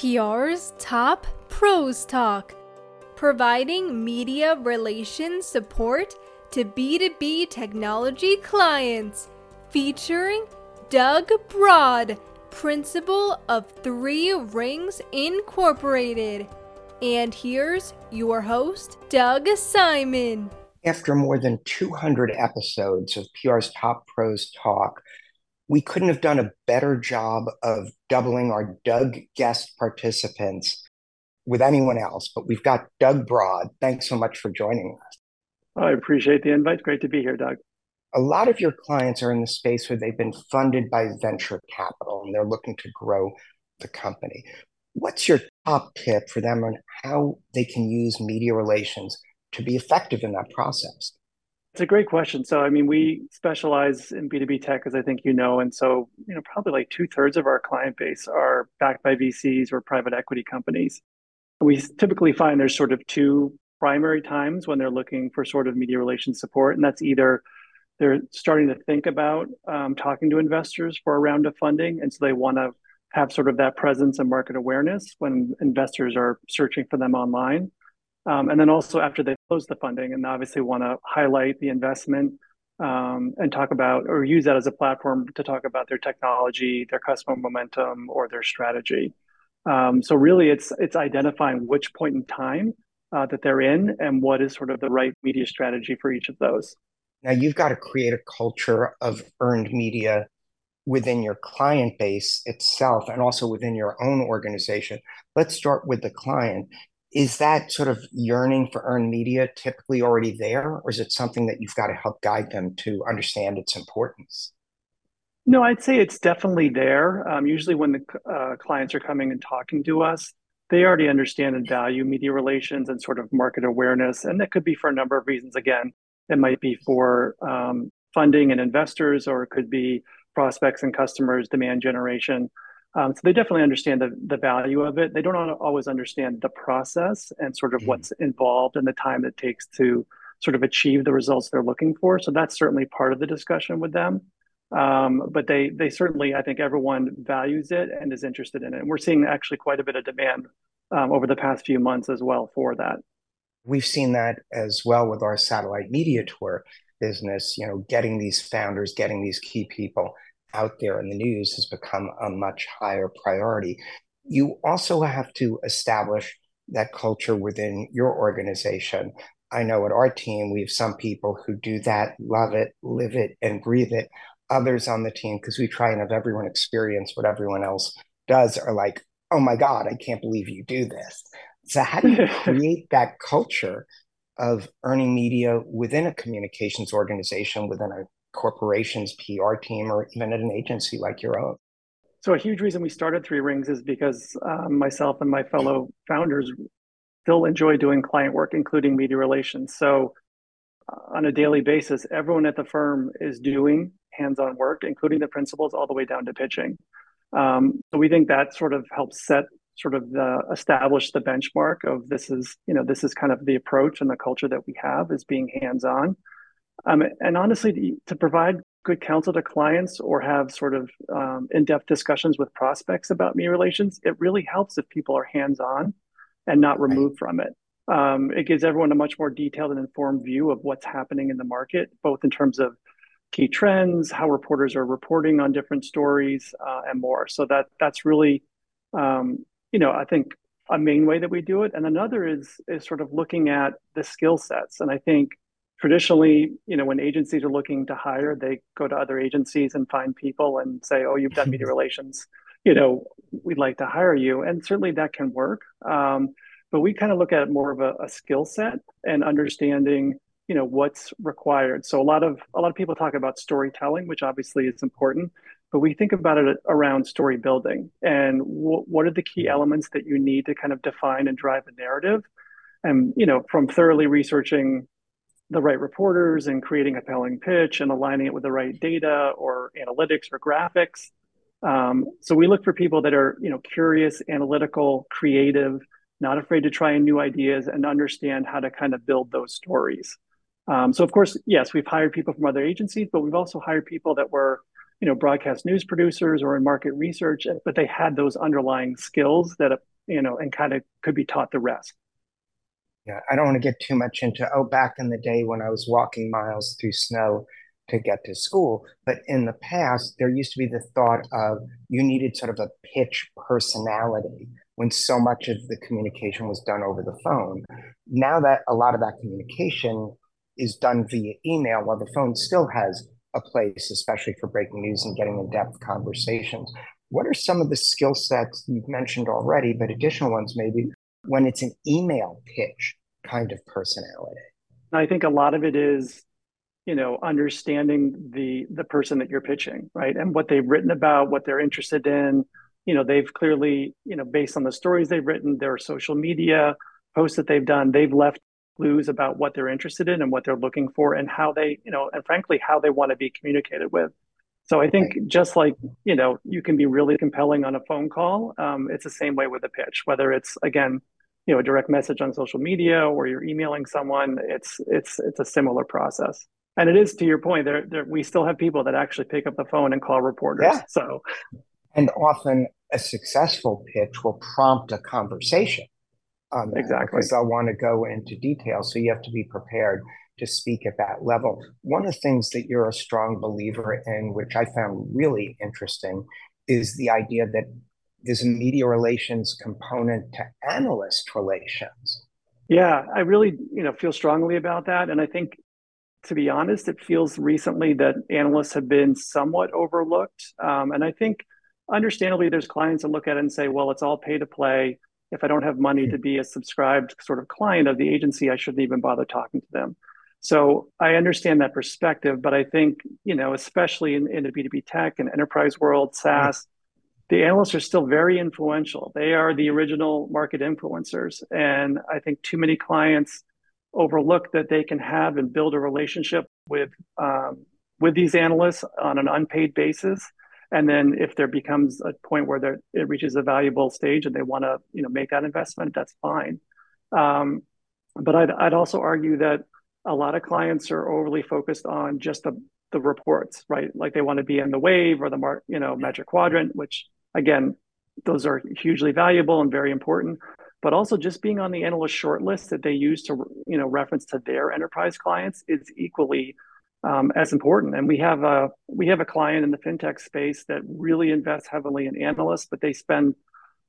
PR's Top Pros Talk, providing media relations support to B2B technology clients, featuring Doug Broad, principal of Three Rings Incorporated. And here's your host, Doug Simon. After more than 200 episodes of PR's Top Pros Talk, we couldn't have done a better job of doubling our Doug guest participants with anyone else, but we've got Doug Broad. Thanks so much for joining us. I appreciate the invite. Great to be here, Doug. A lot of your clients are in the space where they've been funded by venture capital and they're looking to grow the company. What's your top tip for them on how they can use media relations to be effective in that process? It's a great question. So, I mean, we specialize in B2B tech, as I think you know. And so, you know, probably like two thirds of our client base are backed by VCs or private equity companies. We typically find there's sort of two primary times when they're looking for sort of media relations support. And that's either they're starting to think about um, talking to investors for a round of funding. And so they want to have sort of that presence and market awareness when investors are searching for them online. Um, and then also after they close the funding and obviously want to highlight the investment um, and talk about or use that as a platform to talk about their technology, their customer momentum, or their strategy. Um, so really, it's it's identifying which point in time uh, that they're in and what is sort of the right media strategy for each of those. Now you've got to create a culture of earned media within your client base itself and also within your own organization. Let's start with the client. Is that sort of yearning for earned media typically already there, or is it something that you've got to help guide them to understand its importance? No, I'd say it's definitely there. Um, usually, when the uh, clients are coming and talking to us, they already understand and value media relations and sort of market awareness. And that could be for a number of reasons. Again, it might be for um, funding and investors, or it could be prospects and customers, demand generation. Um, so they definitely understand the, the value of it. They don't always understand the process and sort of mm. what's involved and the time it takes to sort of achieve the results they're looking for. So that's certainly part of the discussion with them. Um, but they they certainly, I think, everyone values it and is interested in it. And we're seeing actually quite a bit of demand um, over the past few months as well for that. We've seen that as well with our satellite media tour business. You know, getting these founders, getting these key people out there in the news has become a much higher priority. You also have to establish that culture within your organization. I know at our team, we have some people who do that, love it, live it, and breathe it. Others on the team, because we try and have everyone experience what everyone else does, are like, oh my God, I can't believe you do this. So, how do you create that culture of earning media within a communications organization, within a corporation's PR team, or even at an agency like your own? So, a huge reason we started Three Rings is because um, myself and my fellow founders still enjoy doing client work, including media relations. So, uh, on a daily basis, everyone at the firm is doing hands on work, including the principals, all the way down to pitching. Um, so, we think that sort of helps set sort of the establish the benchmark of this is you know this is kind of the approach and the culture that we have is being hands on um, and honestly, to, to, provide good counsel to clients or have sort of um, in-depth discussions with prospects about media relations, it really helps if people are hands-on and not removed right. from it. Um, it gives everyone a much more detailed and informed view of what's happening in the market, both in terms of key trends, how reporters are reporting on different stories, uh, and more. So that that's really, um, you know, I think a main way that we do it. And another is is sort of looking at the skill sets. And I think traditionally, you know, when agencies are looking to hire, they go to other agencies and find people and say, "Oh, you've done media relations. You know, we'd like to hire you." And certainly that can work. Um, but we kind of look at it more of a, a skill set and understanding, you know, what's required. So a lot of a lot of people talk about storytelling, which obviously is important, but we think about it around story building and w- what are the key elements that you need to kind of define and drive a narrative. And you know, from thoroughly researching the right reporters and creating a compelling pitch and aligning it with the right data or analytics or graphics. Um, so we look for people that are, you know, curious, analytical, creative, not afraid to try new ideas and understand how to kind of build those stories. Um, so of course, yes, we've hired people from other agencies, but we've also hired people that were you know broadcast news producers or in market research, but they had those underlying skills that you know and kind of could be taught the rest. I don't want to get too much into oh back in the day when I was walking miles through snow to get to school, but in the past there used to be the thought of you needed sort of a pitch personality when so much of the communication was done over the phone. Now that a lot of that communication is done via email, while the phone still has a place, especially for breaking news and getting in depth conversations. What are some of the skill sets you've mentioned already, but additional ones maybe when it's an email pitch kind of personality? I think a lot of it is, you know, understanding the the person that you're pitching, right? And what they've written about, what they're interested in. You know, they've clearly, you know, based on the stories they've written, their social media posts that they've done, they've left clues about what they're interested in and what they're looking for and how they, you know, and frankly, how they want to be communicated with. So I think right. just like, you know, you can be really compelling on a phone call, um, it's the same way with a pitch, whether it's, again, you know, a direct message on social media or you're emailing someone, it's, it's, it's a similar process. And it is to your point there, there we still have people that actually pick up the phone and call reporters. Yeah. So, and often a successful pitch will prompt a conversation on that exactly. because they'll want to go into detail. So you have to be prepared to speak at that level. One of the things that you're a strong believer in, which I found really interesting, is the idea that a media relations component to analyst relations. Yeah, I really, you know, feel strongly about that. And I think to be honest, it feels recently that analysts have been somewhat overlooked. Um, and I think understandably there's clients that look at it and say, well, it's all pay to play if I don't have money to be a subscribed sort of client of the agency, I shouldn't even bother talking to them. So I understand that perspective, but I think, you know, especially in, in the B2B tech and enterprise world, SaaS, the analysts are still very influential. They are the original market influencers. And I think too many clients overlook that they can have and build a relationship with um, with these analysts on an unpaid basis and then if there becomes a point where it reaches a valuable stage and they want to you know make that investment that's fine um, but I'd, I'd also argue that a lot of clients are overly focused on just the, the reports right like they want to be in the wave or the mark you know magic quadrant which again those are hugely valuable and very important but also just being on the analyst shortlist that they use to you know reference to their enterprise clients is equally um, as important. And we have a we have a client in the fintech space that really invests heavily in analysts, but they spend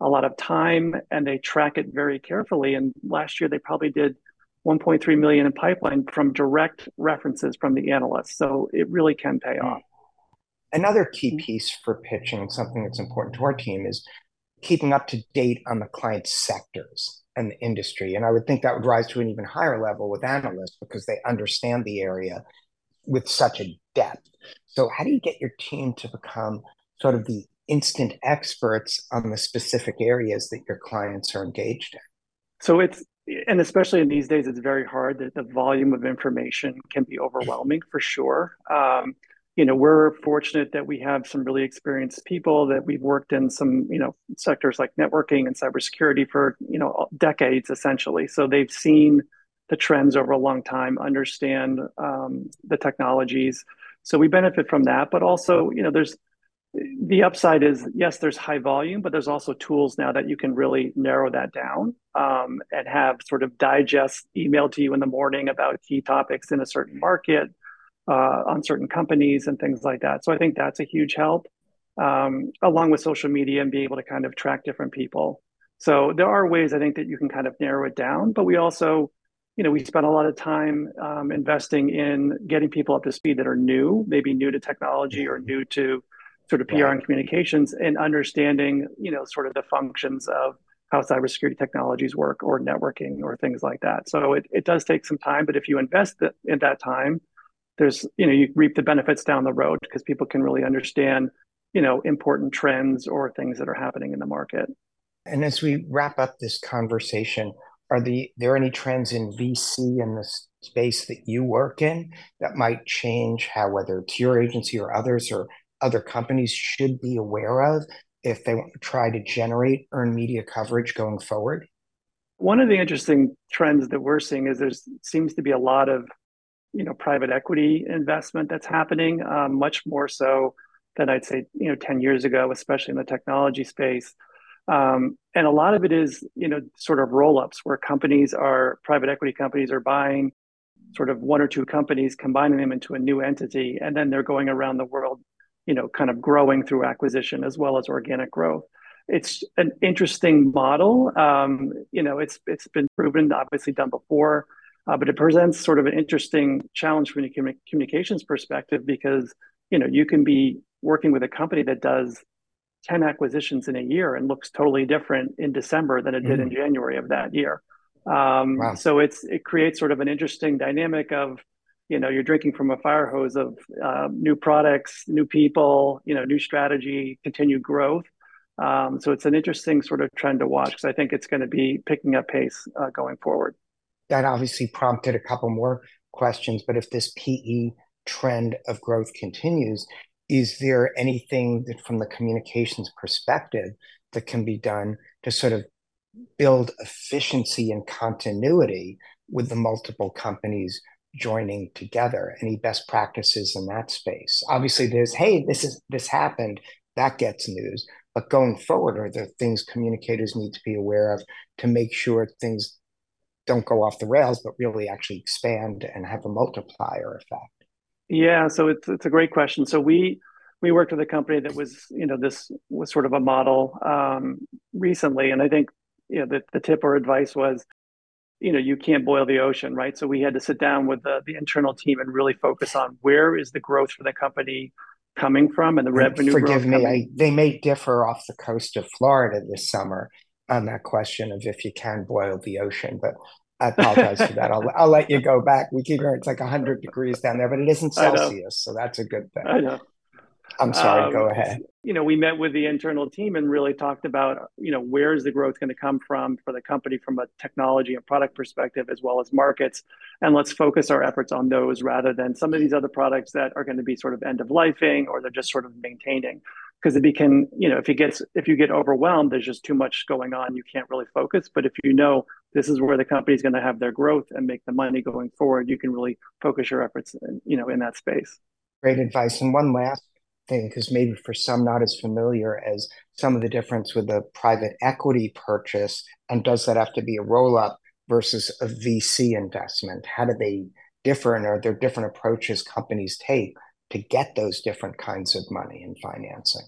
a lot of time and they track it very carefully. And last year they probably did 1.3 million in pipeline from direct references from the analysts. So it really can pay off. Another key piece for pitching, something that's important to our team, is keeping up to date on the client sectors and the industry. And I would think that would rise to an even higher level with analysts because they understand the area with such a depth. So, how do you get your team to become sort of the instant experts on the specific areas that your clients are engaged in? So, it's and especially in these days, it's very hard that the volume of information can be overwhelming for sure. Um, you know, we're fortunate that we have some really experienced people that we've worked in some, you know, sectors like networking and cybersecurity for, you know, decades essentially. So they've seen the trends over a long time, understand um, the technologies. So we benefit from that. But also, you know, there's the upside is yes, there's high volume, but there's also tools now that you can really narrow that down um, and have sort of digest email to you in the morning about key topics in a certain market, uh, on certain companies, and things like that. So I think that's a huge help, um, along with social media and being able to kind of track different people. So there are ways I think that you can kind of narrow it down, but we also you know, we spent a lot of time um, investing in getting people up to speed that are new, maybe new to technology or new to sort of PR and communications, and understanding, you know, sort of the functions of how cybersecurity technologies work or networking or things like that. So it, it does take some time, but if you invest in that time, there's, you know, you reap the benefits down the road because people can really understand, you know, important trends or things that are happening in the market. And as we wrap up this conversation, are the there any trends in VC in the space that you work in that might change how whether it's your agency or others or other companies should be aware of if they want to try to generate earned media coverage going forward? One of the interesting trends that we're seeing is there seems to be a lot of you know private equity investment that's happening, um, much more so than I'd say, you know, 10 years ago, especially in the technology space. Um, and a lot of it is, you know, sort of roll-ups where companies are private equity companies are buying sort of one or two companies, combining them into a new entity, and then they're going around the world, you know, kind of growing through acquisition as well as organic growth. It's an interesting model. Um, you know, it's it's been proven, obviously done before, uh, but it presents sort of an interesting challenge from a communications perspective because you know you can be working with a company that does 10 acquisitions in a year and looks totally different in December than it did mm. in January of that year. Um, wow. So it's it creates sort of an interesting dynamic of, you know, you're drinking from a fire hose of uh, new products, new people, you know, new strategy, continued growth. Um, so it's an interesting sort of trend to watch because I think it's going to be picking up pace uh, going forward. That obviously prompted a couple more questions, but if this PE trend of growth continues, is there anything that from the communications perspective that can be done to sort of build efficiency and continuity with the multiple companies joining together? Any best practices in that space? Obviously there's hey this is this happened that gets news but going forward are there things communicators need to be aware of to make sure things don't go off the rails but really actually expand and have a multiplier effect. Yeah, so it's it's a great question. So we we worked with a company that was you know this was sort of a model um, recently, and I think you know the the tip or advice was you know you can't boil the ocean right? So we had to sit down with the, the internal team and really focus on where is the growth for the company coming from and the revenue forgive me I, they may differ off the coast of florida this summer on that question of if you can boil the ocean but I apologize for that. I'll, I'll let you go back. We keep hearing it's like 100 degrees down there, but it isn't Celsius, so that's a good thing. I know. I'm sorry, um, go ahead. You know, we met with the internal team and really talked about, you know, where is the growth going to come from for the company from a technology and product perspective, as well as markets. And let's focus our efforts on those rather than some of these other products that are going to be sort of end of lifing or they're just sort of maintaining. Because if you can, you know, if you get if you get overwhelmed, there's just too much going on. You can't really focus. But if you know this is where the company is going to have their growth and make the money going forward, you can really focus your efforts, in, you know, in that space. Great advice. And one last thing, because maybe for some not as familiar as some of the difference with a private equity purchase, and does that have to be a roll up versus a VC investment? How do they differ, and are there different approaches companies take to get those different kinds of money and financing?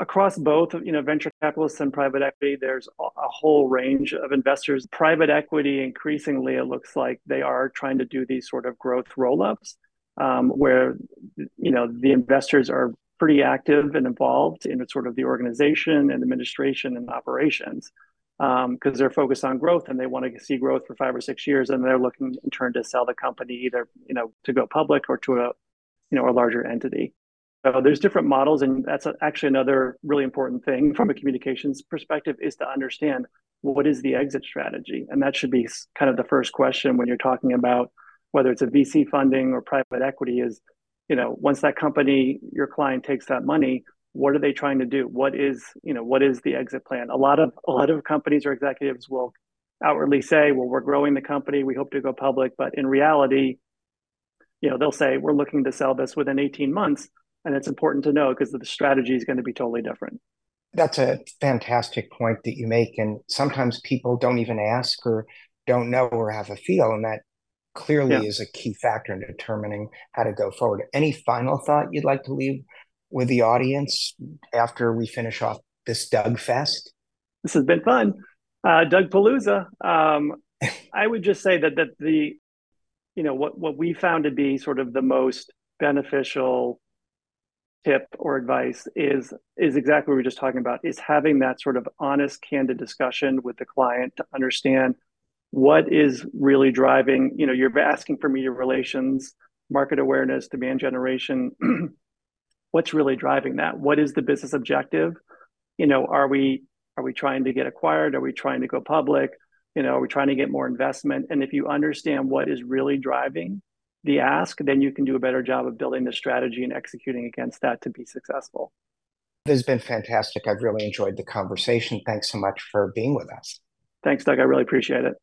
Across both you know venture capitalists and private equity there's a whole range of investors. Private equity increasingly it looks like they are trying to do these sort of growth roll-ups um, where you know the investors are pretty active and involved in sort of the organization and administration and operations because um, they're focused on growth and they want to see growth for five or six years and they're looking in turn to sell the company either you know to go public or to a you know a larger entity so there's different models, and that's actually another really important thing from a communications perspective is to understand what is the exit strategy, and that should be kind of the first question when you're talking about whether it's a VC funding or private equity. Is you know once that company, your client takes that money, what are they trying to do? What is you know what is the exit plan? A lot of a lot of companies or executives will outwardly say, well, we're growing the company, we hope to go public, but in reality, you know they'll say we're looking to sell this within 18 months and it's important to know because the strategy is going to be totally different. That's a fantastic point that you make. And sometimes people don't even ask or don't know or have a feel. And that clearly yeah. is a key factor in determining how to go forward. Any final thought you'd like to leave with the audience after we finish off this Doug Fest? This has been fun. Uh, Doug Palooza. Um, I would just say that that the, you know, what what we found to be sort of the most beneficial tip or advice is is exactly what we are just talking about is having that sort of honest candid discussion with the client to understand what is really driving you know you're asking for media relations market awareness demand generation. What's really driving that? What is the business objective? You know are we are we trying to get acquired? Are we trying to go public? You know are we trying to get more investment? And if you understand what is really driving the ask, then you can do a better job of building the strategy and executing against that to be successful. This has been fantastic. I've really enjoyed the conversation. Thanks so much for being with us. Thanks, Doug. I really appreciate it.